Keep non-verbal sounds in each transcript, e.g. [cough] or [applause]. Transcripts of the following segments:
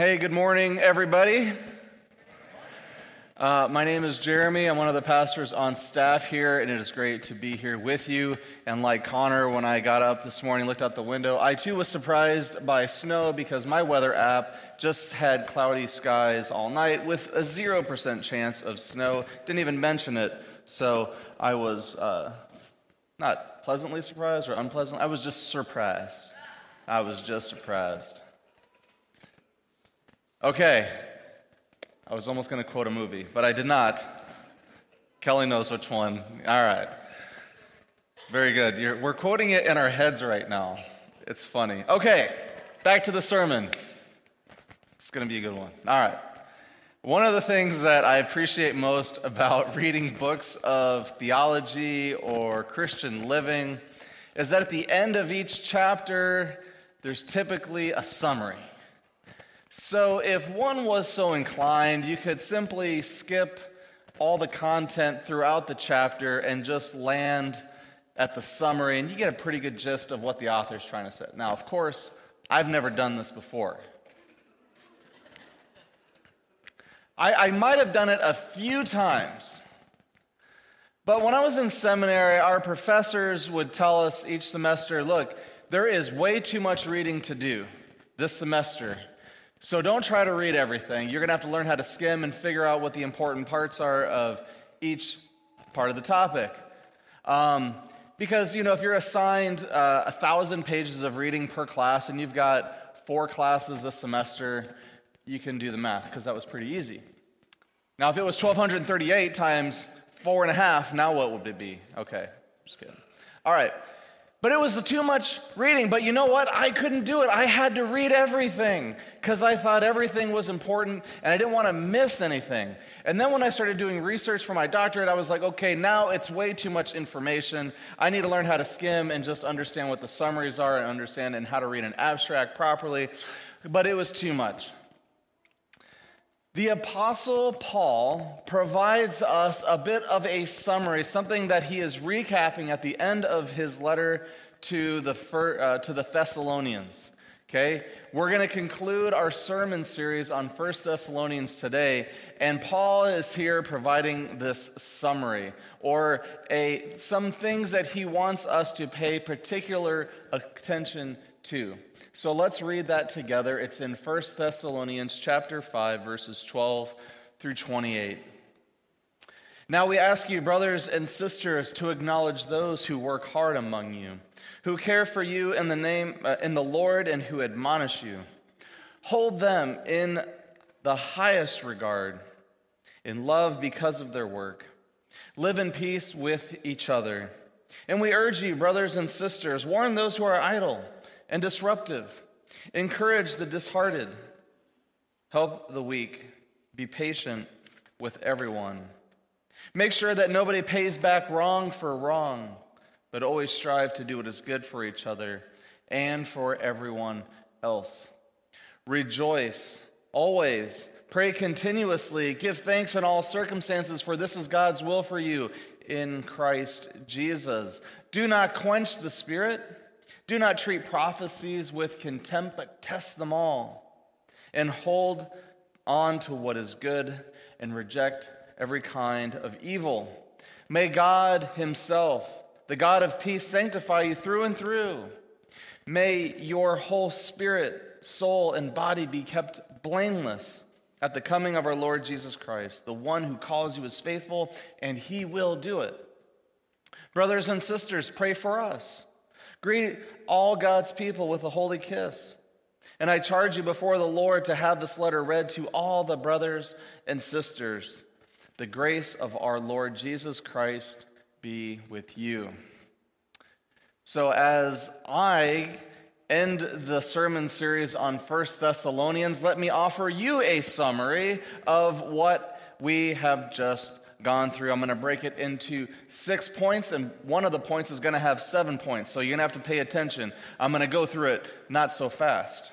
Hey, good morning, everybody. Uh, my name is Jeremy. I'm one of the pastors on staff here, and it is great to be here with you. And like Connor, when I got up this morning, looked out the window, I too was surprised by snow because my weather app just had cloudy skies all night with a 0% chance of snow. Didn't even mention it. So I was uh, not pleasantly surprised or unpleasant. I was just surprised. I was just surprised. Okay. I was almost going to quote a movie, but I did not. Kelly knows which one. All right. Very good. You're, we're quoting it in our heads right now. It's funny. Okay, back to the sermon. It's going to be a good one. All right. One of the things that I appreciate most [laughs] about reading books of theology or Christian living is that at the end of each chapter, there's typically a summary. So, if one was so inclined, you could simply skip all the content throughout the chapter and just land at the summary, and you get a pretty good gist of what the author's trying to say. Now, of course, I've never done this before. I, I might have done it a few times. But when I was in seminary, our professors would tell us each semester look, there is way too much reading to do this semester. So don't try to read everything. You're going to have to learn how to skim and figure out what the important parts are of each part of the topic. Um, because, you know, if you're assigned uh, a thousand pages of reading per class and you've got four classes a semester, you can do the math because that was pretty easy. Now, if it was 1,238 times four and a half, now what would it be? Okay, just kidding. All right. But it was too much reading. But you know what? I couldn't do it. I had to read everything because I thought everything was important and I didn't want to miss anything. And then when I started doing research for my doctorate, I was like, okay, now it's way too much information. I need to learn how to skim and just understand what the summaries are and understand and how to read an abstract properly. But it was too much. The Apostle Paul provides us a bit of a summary, something that he is recapping at the end of his letter to the, uh, to the Thessalonians. Okay? We're going to conclude our sermon series on 1 Thessalonians today, and Paul is here providing this summary or a, some things that he wants us to pay particular attention to. So let's read that together. It's in 1 Thessalonians chapter 5 verses 12 through 28. Now we ask you, brothers and sisters, to acknowledge those who work hard among you, who care for you in the name uh, in the Lord and who admonish you. Hold them in the highest regard, in love because of their work. Live in peace with each other. And we urge you, brothers and sisters, warn those who are idle and disruptive. Encourage the disheartened. Help the weak. Be patient with everyone. Make sure that nobody pays back wrong for wrong, but always strive to do what is good for each other and for everyone else. Rejoice always. Pray continuously. Give thanks in all circumstances, for this is God's will for you in Christ Jesus. Do not quench the Spirit. Do not treat prophecies with contempt, but test them all. And hold on to what is good and reject every kind of evil. May God Himself, the God of peace, sanctify you through and through. May your whole spirit, soul, and body be kept blameless at the coming of our Lord Jesus Christ. The one who calls you is faithful, and He will do it. Brothers and sisters, pray for us. Greet all God's people with a holy kiss. And I charge you before the Lord to have this letter read to all the brothers and sisters. The grace of our Lord Jesus Christ be with you. So, as I end the sermon series on First Thessalonians, let me offer you a summary of what we have just gone through. I'm going to break it into six points, and one of the points is going to have seven points. So you're going to have to pay attention. I'm going to go through it not so fast.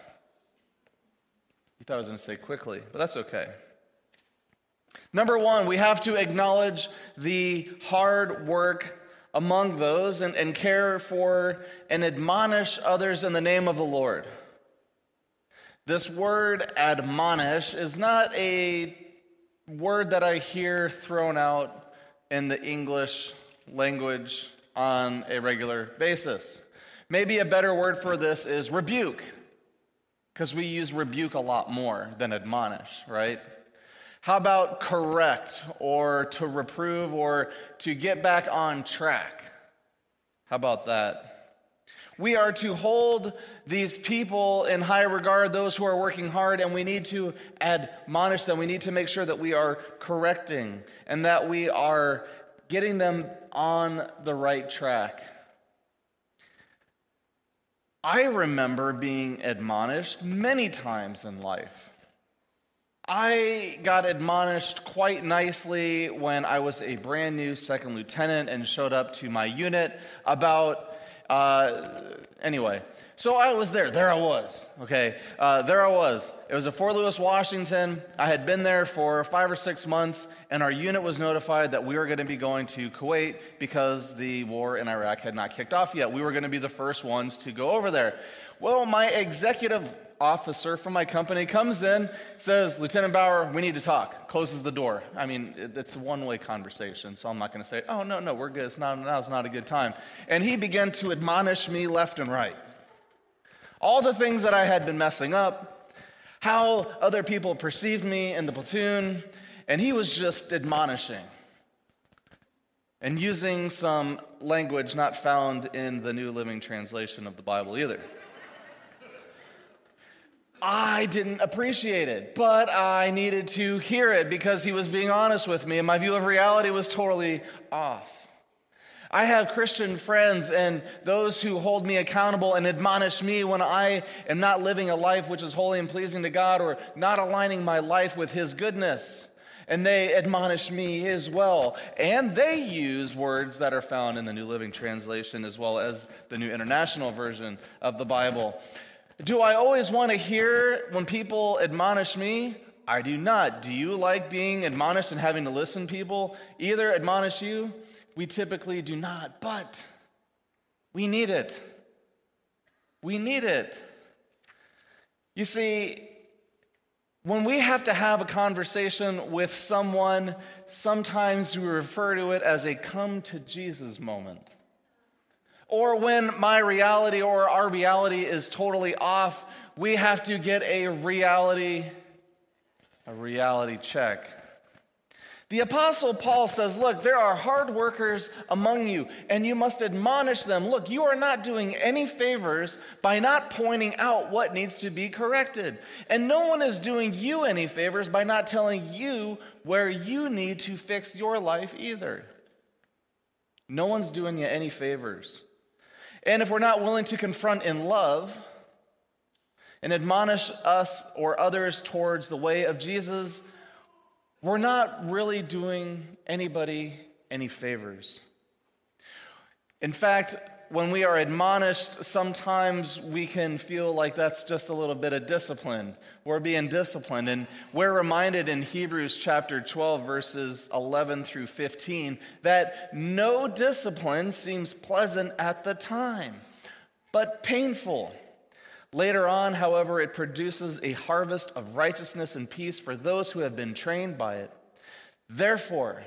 You thought I was going to say quickly, but that's okay. Number one, we have to acknowledge the hard work among those and, and care for and admonish others in the name of the Lord. This word admonish is not a word that I hear thrown out in the English language on a regular basis. Maybe a better word for this is rebuke, because we use rebuke a lot more than admonish, right? How about correct or to reprove or to get back on track? How about that? We are to hold these people in high regard, those who are working hard, and we need to admonish them. We need to make sure that we are correcting and that we are getting them on the right track. I remember being admonished many times in life. I got admonished quite nicely when I was a brand new second lieutenant and showed up to my unit about, uh, anyway. So I was there. There I was. Okay. Uh, there I was. It was at Fort Lewis, Washington. I had been there for five or six months, and our unit was notified that we were going to be going to Kuwait because the war in Iraq had not kicked off yet. We were going to be the first ones to go over there. Well, my executive officer from my company comes in, says, Lieutenant Bauer, we need to talk, closes the door. I mean, it's a one way conversation, so I'm not going to say, oh, no, no, we're good. It's not, now's not a good time. And he began to admonish me left and right. All the things that I had been messing up, how other people perceived me in the platoon, and he was just admonishing and using some language not found in the New Living Translation of the Bible either. I didn't appreciate it, but I needed to hear it because he was being honest with me, and my view of reality was totally off. I have Christian friends and those who hold me accountable and admonish me when I am not living a life which is holy and pleasing to God or not aligning my life with His goodness. And they admonish me as well. And they use words that are found in the New Living Translation as well as the New International Version of the Bible. Do I always want to hear when people admonish me? I do not. Do you like being admonished and having to listen to people either admonish you? We typically do not, but we need it. We need it. You see, when we have to have a conversation with someone, sometimes we refer to it as a come to Jesus moment. Or when my reality or our reality is totally off, we have to get a reality a reality check. The Apostle Paul says, Look, there are hard workers among you, and you must admonish them. Look, you are not doing any favors by not pointing out what needs to be corrected. And no one is doing you any favors by not telling you where you need to fix your life either. No one's doing you any favors. And if we're not willing to confront in love and admonish us or others towards the way of Jesus, we're not really doing anybody any favors. In fact, when we are admonished, sometimes we can feel like that's just a little bit of discipline. We're being disciplined. And we're reminded in Hebrews chapter 12, verses 11 through 15, that no discipline seems pleasant at the time, but painful. Later on, however, it produces a harvest of righteousness and peace for those who have been trained by it. Therefore,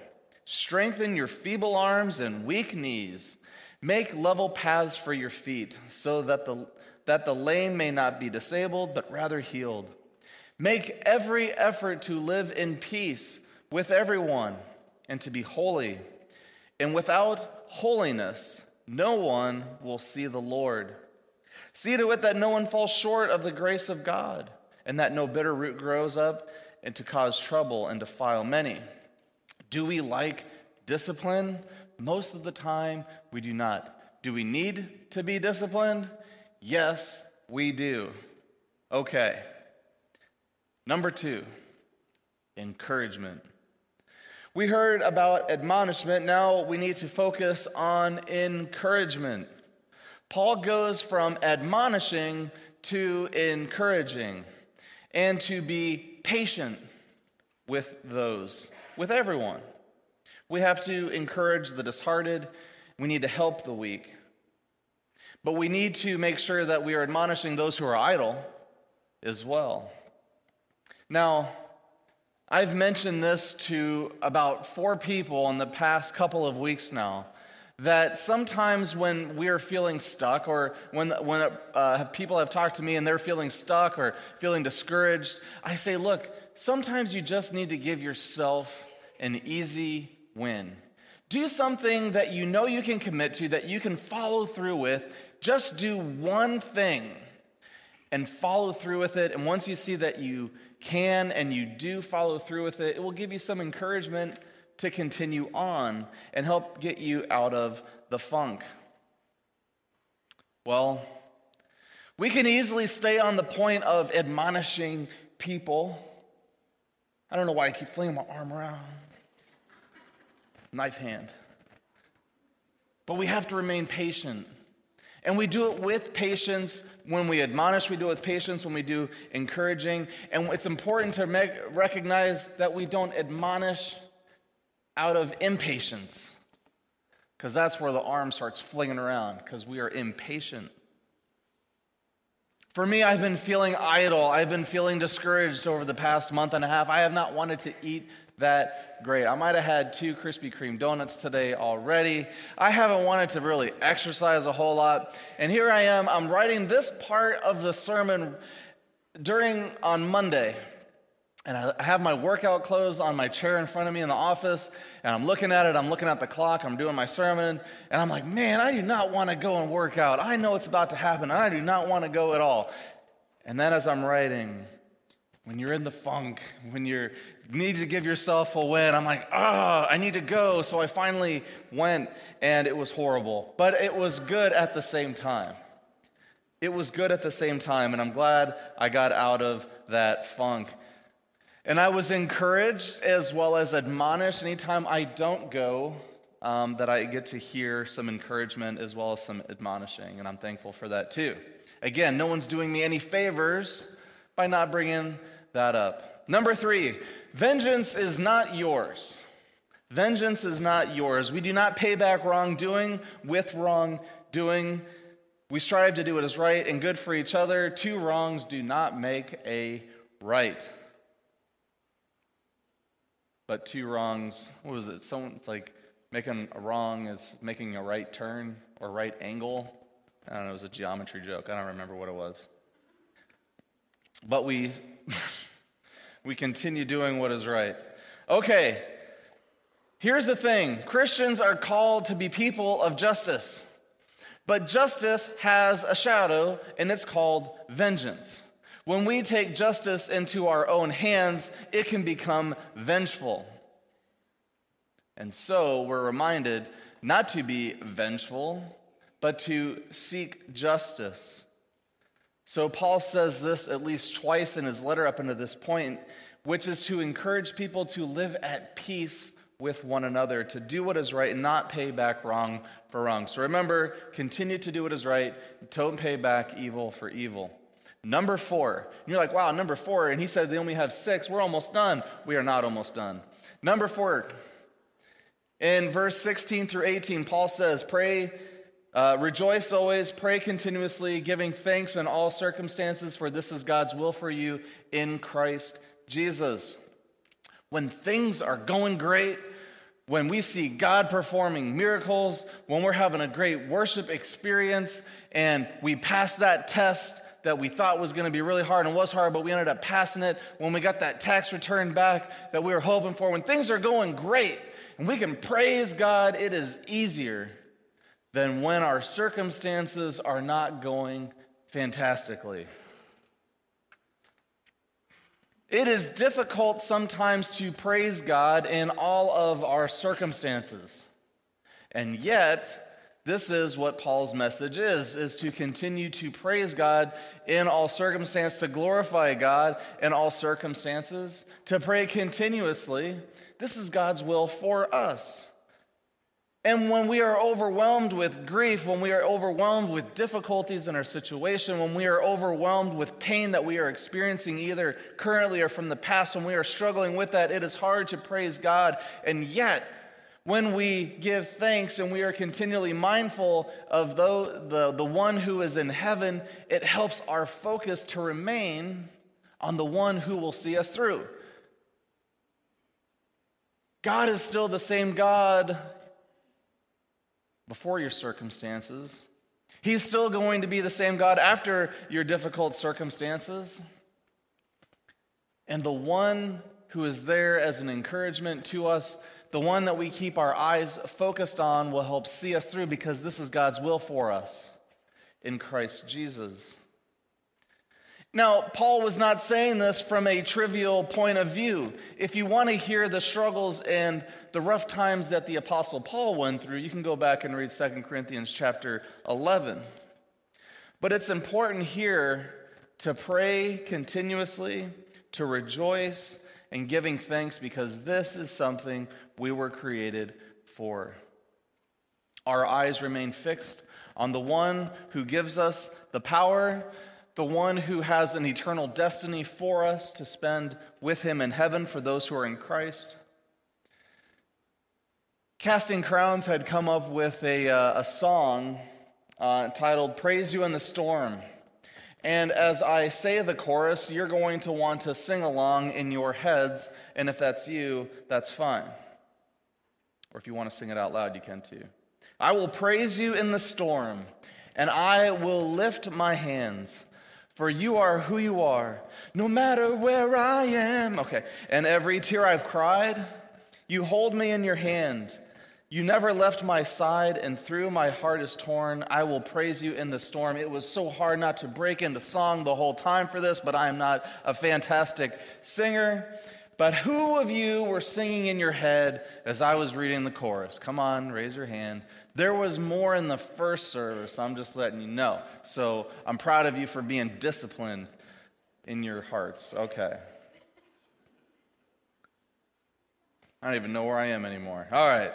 strengthen your feeble arms and weak knees. Make level paths for your feet, so that the, that the lame may not be disabled, but rather healed. Make every effort to live in peace with everyone and to be holy. And without holiness, no one will see the Lord. See to it that no one falls short of the grace of God, and that no bitter root grows up and to cause trouble and defile many. Do we like discipline? Most of the time, we do not. Do we need to be disciplined? Yes, we do. Okay. Number two, encouragement. We heard about admonishment. Now we need to focus on encouragement. Paul goes from admonishing to encouraging and to be patient with those, with everyone. We have to encourage the disheartened, we need to help the weak. But we need to make sure that we are admonishing those who are idle as well. Now, I've mentioned this to about four people in the past couple of weeks now that sometimes when we're feeling stuck or when, when uh, people have talked to me and they're feeling stuck or feeling discouraged, I say, look, sometimes you just need to give yourself an easy win. Do something that you know you can commit to, that you can follow through with. Just do one thing and follow through with it. And once you see that you can and you do follow through with it, it will give you some encouragement to continue on and help get you out of the funk. Well, we can easily stay on the point of admonishing people. I don't know why I keep flinging my arm around. Knife hand. But we have to remain patient. And we do it with patience when we admonish, we do it with patience when we do encouraging. And it's important to make, recognize that we don't admonish out of impatience, because that's where the arm starts flinging around, because we are impatient. For me, I've been feeling idle. I've been feeling discouraged over the past month and a half. I have not wanted to eat that great. I might have had two Krispy Kreme donuts today already. I haven't wanted to really exercise a whole lot. And here I am, I'm writing this part of the sermon during on Monday. And I have my workout clothes on my chair in front of me in the office, and I'm looking at it, I'm looking at the clock, I'm doing my sermon, and I'm like, man, I do not want to go and work out. I know it's about to happen, and I do not want to go at all. And then as I'm writing, when you're in the funk, when you need to give yourself a win, I'm like, ah, oh, I need to go. So I finally went, and it was horrible. But it was good at the same time. It was good at the same time, and I'm glad I got out of that funk. And I was encouraged as well as admonished anytime I don't go, um, that I get to hear some encouragement as well as some admonishing. And I'm thankful for that too. Again, no one's doing me any favors by not bringing that up. Number three, vengeance is not yours. Vengeance is not yours. We do not pay back wrongdoing with wrongdoing. We strive to do what is right and good for each other. Two wrongs do not make a right but two wrongs, what was it? Someone's like making a wrong is making a right turn or right angle. I don't know, it was a geometry joke. I don't remember what it was. But we [laughs] we continue doing what is right. Okay. Here's the thing. Christians are called to be people of justice. But justice has a shadow and it's called vengeance. When we take justice into our own hands, it can become vengeful. And so we're reminded not to be vengeful, but to seek justice. So Paul says this at least twice in his letter up until this point, which is to encourage people to live at peace with one another, to do what is right and not pay back wrong for wrong. So remember, continue to do what is right, don't pay back evil for evil. Number four. And you're like, wow, number four. And he said they only have six. We're almost done. We are not almost done. Number four. In verse 16 through 18, Paul says, Pray, uh, rejoice always, pray continuously, giving thanks in all circumstances, for this is God's will for you in Christ Jesus. When things are going great, when we see God performing miracles, when we're having a great worship experience, and we pass that test, that we thought was going to be really hard and was hard, but we ended up passing it when we got that tax return back that we were hoping for. When things are going great and we can praise God, it is easier than when our circumstances are not going fantastically. It is difficult sometimes to praise God in all of our circumstances. And yet, this is what Paul's message is is to continue to praise God in all circumstances, to glorify God in all circumstances, to pray continuously. This is God's will for us. And when we are overwhelmed with grief, when we are overwhelmed with difficulties in our situation, when we are overwhelmed with pain that we are experiencing either currently or from the past, when we are struggling with that, it is hard to praise God. And yet, when we give thanks and we are continually mindful of the, the, the one who is in heaven, it helps our focus to remain on the one who will see us through. God is still the same God before your circumstances. He's still going to be the same God after your difficult circumstances. And the one who is there as an encouragement to us, the one that we keep our eyes focused on, will help see us through because this is God's will for us in Christ Jesus. Now, Paul was not saying this from a trivial point of view. If you want to hear the struggles and the rough times that the apostle Paul went through, you can go back and read 2 Corinthians chapter 11. But it's important here to pray continuously, to rejoice, and giving thanks because this is something we were created for. Our eyes remain fixed on the one who gives us the power the one who has an eternal destiny for us to spend with him in heaven for those who are in Christ. Casting Crowns had come up with a, uh, a song uh, titled Praise You in the Storm. And as I say the chorus, you're going to want to sing along in your heads, and if that's you, that's fine. Or if you want to sing it out loud, you can too. I will praise you in the storm, and I will lift my hands. For you are who you are, no matter where I am. Okay. And every tear I've cried, you hold me in your hand. You never left my side, and through my heart is torn. I will praise you in the storm. It was so hard not to break into song the whole time for this, but I am not a fantastic singer. But who of you were singing in your head as I was reading the chorus? Come on, raise your hand. There was more in the first service, I'm just letting you know. So I'm proud of you for being disciplined in your hearts. Okay. I don't even know where I am anymore. All right.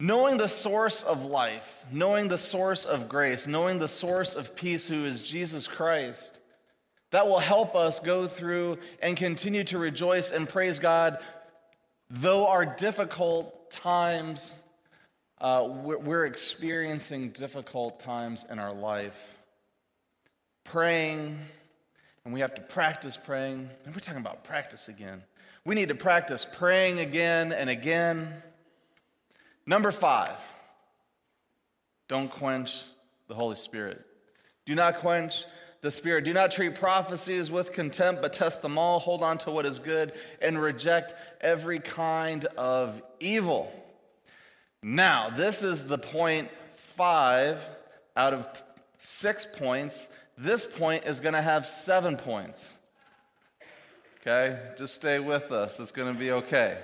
Knowing the source of life, knowing the source of grace, knowing the source of peace, who is Jesus Christ, that will help us go through and continue to rejoice and praise God, though our difficult times uh, we're, experiencing difficult times in our life. Praying, and we have to practice praying. And we're talking about practice again. We need to practice praying again and again. Number five, don't quench the Holy Spirit. Do not quench the Spirit. Do not treat prophecies with contempt, but test them all. Hold on to what is good and reject every kind of evil. Now, this is the point five out of six points. This point is going to have seven points. Okay? Just stay with us. It's going to be okay.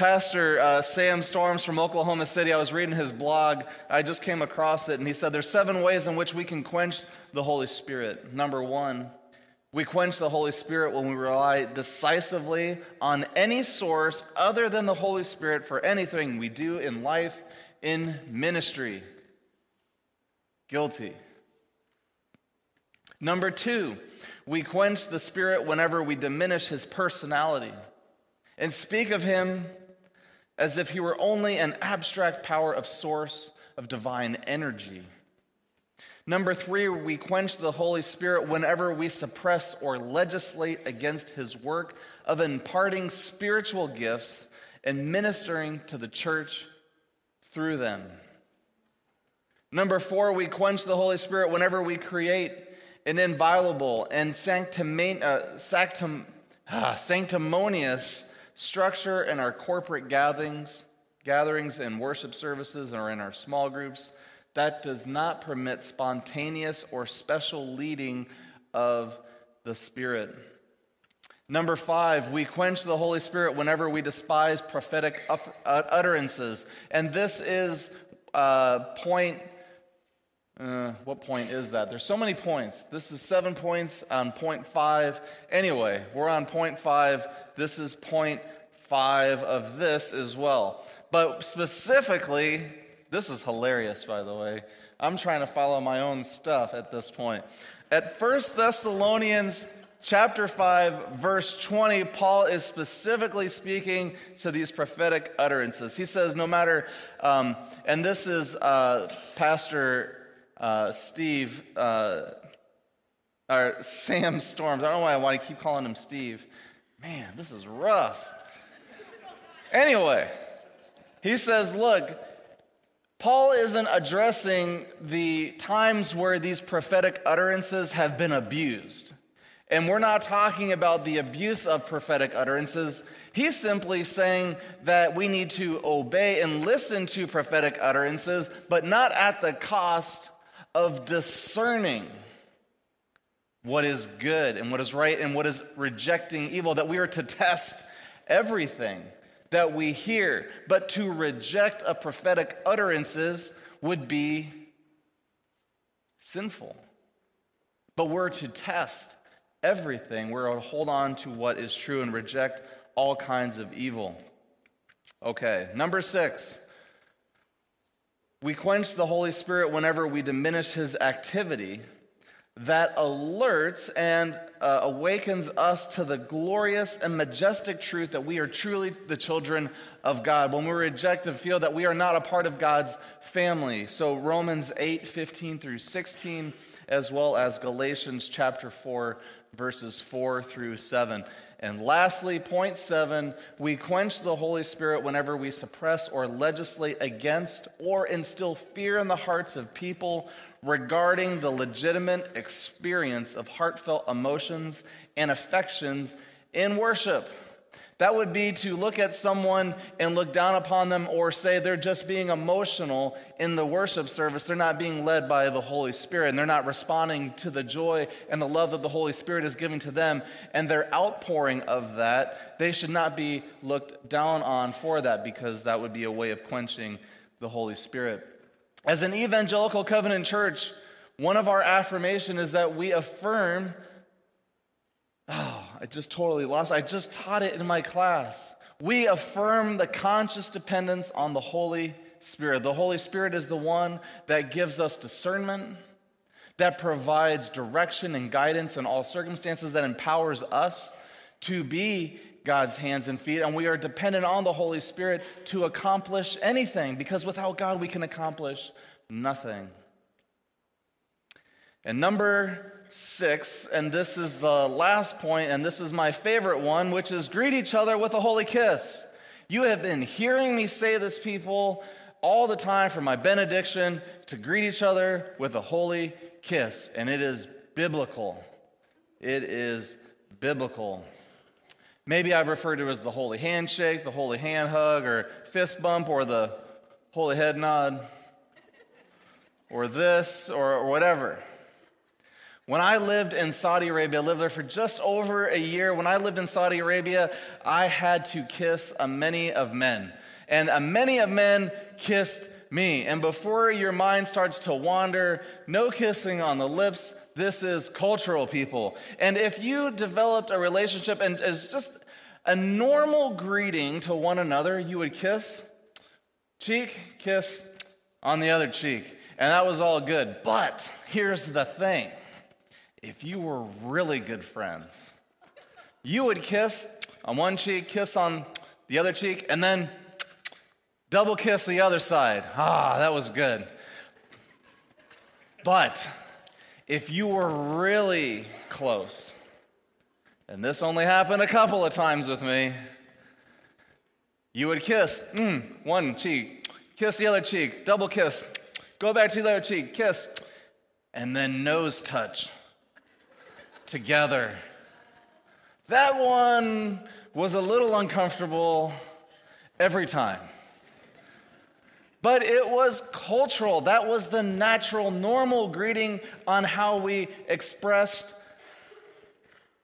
Pastor uh, Sam Storms from Oklahoma City, I was reading his blog. I just came across it, and he said there's seven ways in which we can quench the Holy Spirit. Number one, we quench the Holy Spirit when we rely decisively on any source other than the Holy Spirit for anything we do in life, in ministry. Guilty. Number two, we quench the Spirit whenever we diminish his personality and speak of him as if he were only an abstract power of source of divine energy. Number three, we quench the Holy Spirit whenever we suppress or legislate against his work of imparting spiritual gifts and ministering to the church through them. Number four, we quench the Holy Spirit whenever we create an inviolable and uh, ah, sanctimonious structure in our corporate gatherings, gatherings and worship services, or in our small groups that does not permit spontaneous or special leading of the Spirit. Number five, we quench the Holy Spirit whenever we despise prophetic utterances. And this is uh, point, uh, what point is that? There's so many points. This is seven points on point five. Anyway, we're on point five. This is point five of this as well. But specifically, this is hilarious, by the way. I'm trying to follow my own stuff at this point. At 1 Thessalonians chapter 5, verse 20, Paul is specifically speaking to these prophetic utterances. He says, no matter, um, and this is uh, Pastor uh, Steve, uh, or Sam Storms. I don't know why I want to keep calling him Steve. Man, this is rough. Anyway, he says, look, Paul isn't addressing the times where these prophetic utterances have been abused. And we're not talking about the abuse of prophetic utterances. He's simply saying that we need to obey and listen to prophetic utterances, but not at the cost of discerning what is good and what is right and what is rejecting evil, that we are to test everything that we hear. But to reject a prophetic utterances would be sinful. But we're to test everything. We're to hold on to what is true and reject all kinds of evil. Okay, number six. We quench the Holy Spirit whenever we diminish his activity that alerts and uh, awakens us to the glorious and majestic truth that we are truly the children of God. When we reject and feel that we are not a part of God's family. So Romans 8, 15 through 16, as well as Galatians chapter 4, verses 4 through 7. And lastly, point seven, we quench the Holy Spirit whenever we suppress or legislate against or instill fear in the hearts of people regarding the legitimate experience of heartfelt emotions and affections in worship. That would be to look at someone and look down upon them or say they're just being emotional in the worship service. They're not being led by the Holy Spirit and they're not responding to the joy and the love that the Holy Spirit is giving to them and their outpouring of that. They should not be looked down on for that because that would be a way of quenching the Holy Spirit. As an evangelical covenant church, one of our affirmation is that we affirm Oh, I just totally lost. I just taught it in my class. We affirm the conscious dependence on the Holy Spirit. The Holy Spirit is the one that gives us discernment, that provides direction and guidance in all circumstances, that empowers us to be God's hands and feet. And we are dependent on the Holy Spirit to accomplish anything because without God, we can accomplish nothing. And number six, and this is the last point, and this is my favorite one, which is greet each other with a holy kiss. You have been hearing me say this, people, all the time from my benediction to greet each other with a holy kiss, and it is biblical. It is biblical. Maybe I've referred to it as the holy handshake, the holy hand hug, or fist bump, or the holy head nod, or this, or, or whatever. When I lived in Saudi Arabia, I lived there for just over a year. When I lived in Saudi Arabia, I had to kiss a many of men. And a many of men kissed me. And before your mind starts to wander, no kissing on the lips. This is cultural, people. And if you developed a relationship and as just a normal greeting to one another, you would kiss, cheek, kiss on the other cheek. And that was all good. But here's the thing if you were really good friends, you would kiss on one cheek, kiss on the other cheek, and then double kiss the other side. Ah, that was good. But if you were really close, and this only happened a couple of times with me, you would kiss mm, one cheek, kiss the other cheek, double kiss, go back to the other cheek, kiss, and then nose touch together. That one was a little uncomfortable every time. But it was cultural. That was the natural, normal greeting on how we expressed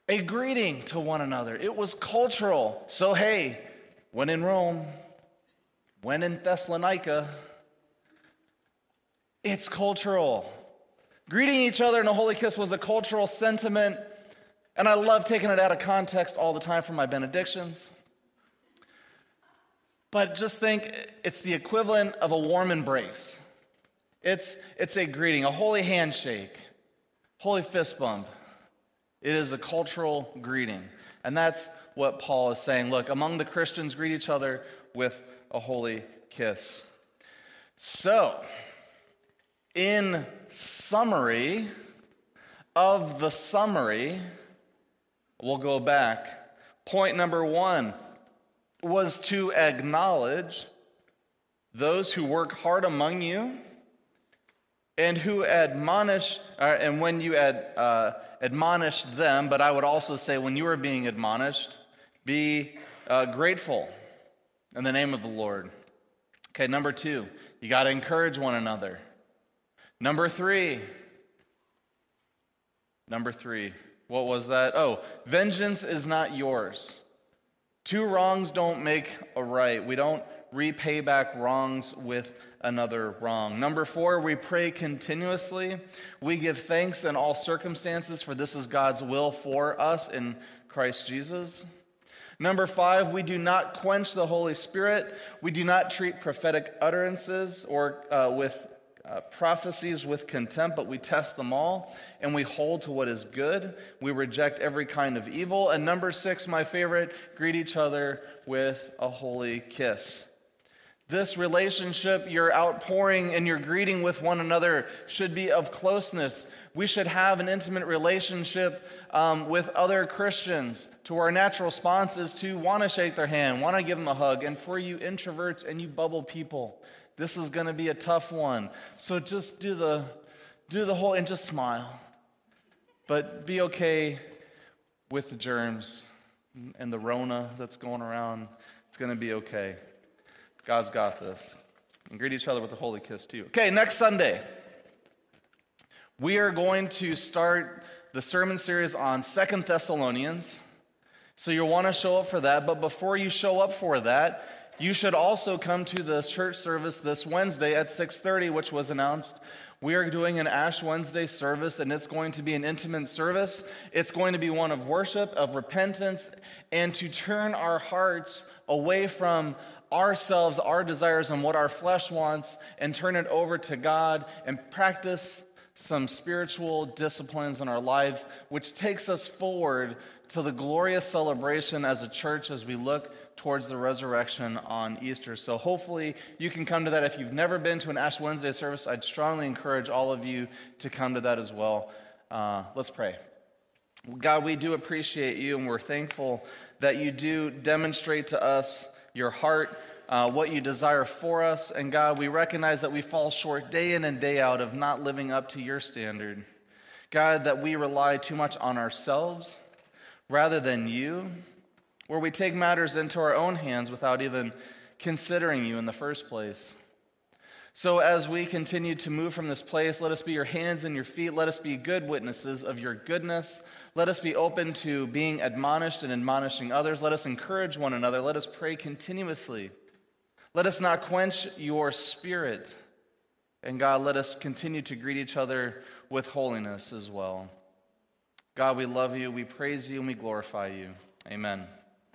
a greeting to one another. It was cultural. So, hey, when in Rome, when in Thessalonica, it's cultural. Greeting each other in a holy kiss was a cultural sentiment, and I love taking it out of context all the time for my benedictions. But just think it's the equivalent of a warm embrace. It's, it's a greeting, a holy handshake, holy fist bump. It is a cultural greeting. And that's what Paul is saying. Look, among the Christians, greet each other with a holy kiss. So, in summary of the summary, we'll go back. Point number one was to acknowledge those who work hard among you and who admonish, uh, and when you ad, uh, admonish them, but I would also say when you are being admonished, be uh, grateful in the name of the Lord. Okay, number two, you got to encourage one another. Number three, number three, what was that? Oh, vengeance is not yours. Two wrongs don't make a right. We don't repay back wrongs with another wrong. Number four, we pray continuously. We give thanks in all circumstances, for this is God's will for us in Christ Jesus. Number five, we do not quench the Holy Spirit. We do not treat prophetic utterances or uh, with uh, prophecies with contempt, but we test them all and we hold to what is good. We reject every kind of evil. And number six, my favorite, greet each other with a holy kiss. This relationship, your outpouring and your greeting with one another should be of closeness. We should have an intimate relationship um, with other Christians to our natural response is to want to shake their hand, want to give them a hug. And for you introverts and you bubble people, this is going to be a tough one. So just do the, do the whole and just smile. But be okay with the germs and the Rona that's going around. It's going to be okay. God's got this. And greet each other with a holy kiss, too. Okay, next Sunday, we are going to start the sermon series on Second Thessalonians. So you'll want to show up for that. But before you show up for that, you should also come to the church service this Wednesday at 6:30, which was announced. We are doing an Ash Wednesday service, and it's going to be an intimate service. It's going to be one of worship, of repentance, and to turn our hearts away from ourselves, our desires, and what our flesh wants, and turn it over to God and practice some spiritual disciplines in our lives, which takes us forward to the glorious celebration as a church as we look towards the resurrection on Easter. So hopefully you can come to that. If you've never been to an Ash Wednesday service, I'd strongly encourage all of you to come to that as well. Uh, let's pray. God, we do appreciate you, and we're thankful that you do demonstrate to us your heart, uh, what you desire for us. And God, we recognize that we fall short day in and day out of not living up to your standard. God, that we rely too much on ourselves rather than you, where we take matters into our own hands without even considering you in the first place. So, as we continue to move from this place, let us be your hands and your feet. Let us be good witnesses of your goodness. Let us be open to being admonished and admonishing others. Let us encourage one another. Let us pray continuously. Let us not quench your spirit. And God, let us continue to greet each other with holiness as well. God, we love you, we praise you, and we glorify you. Amen.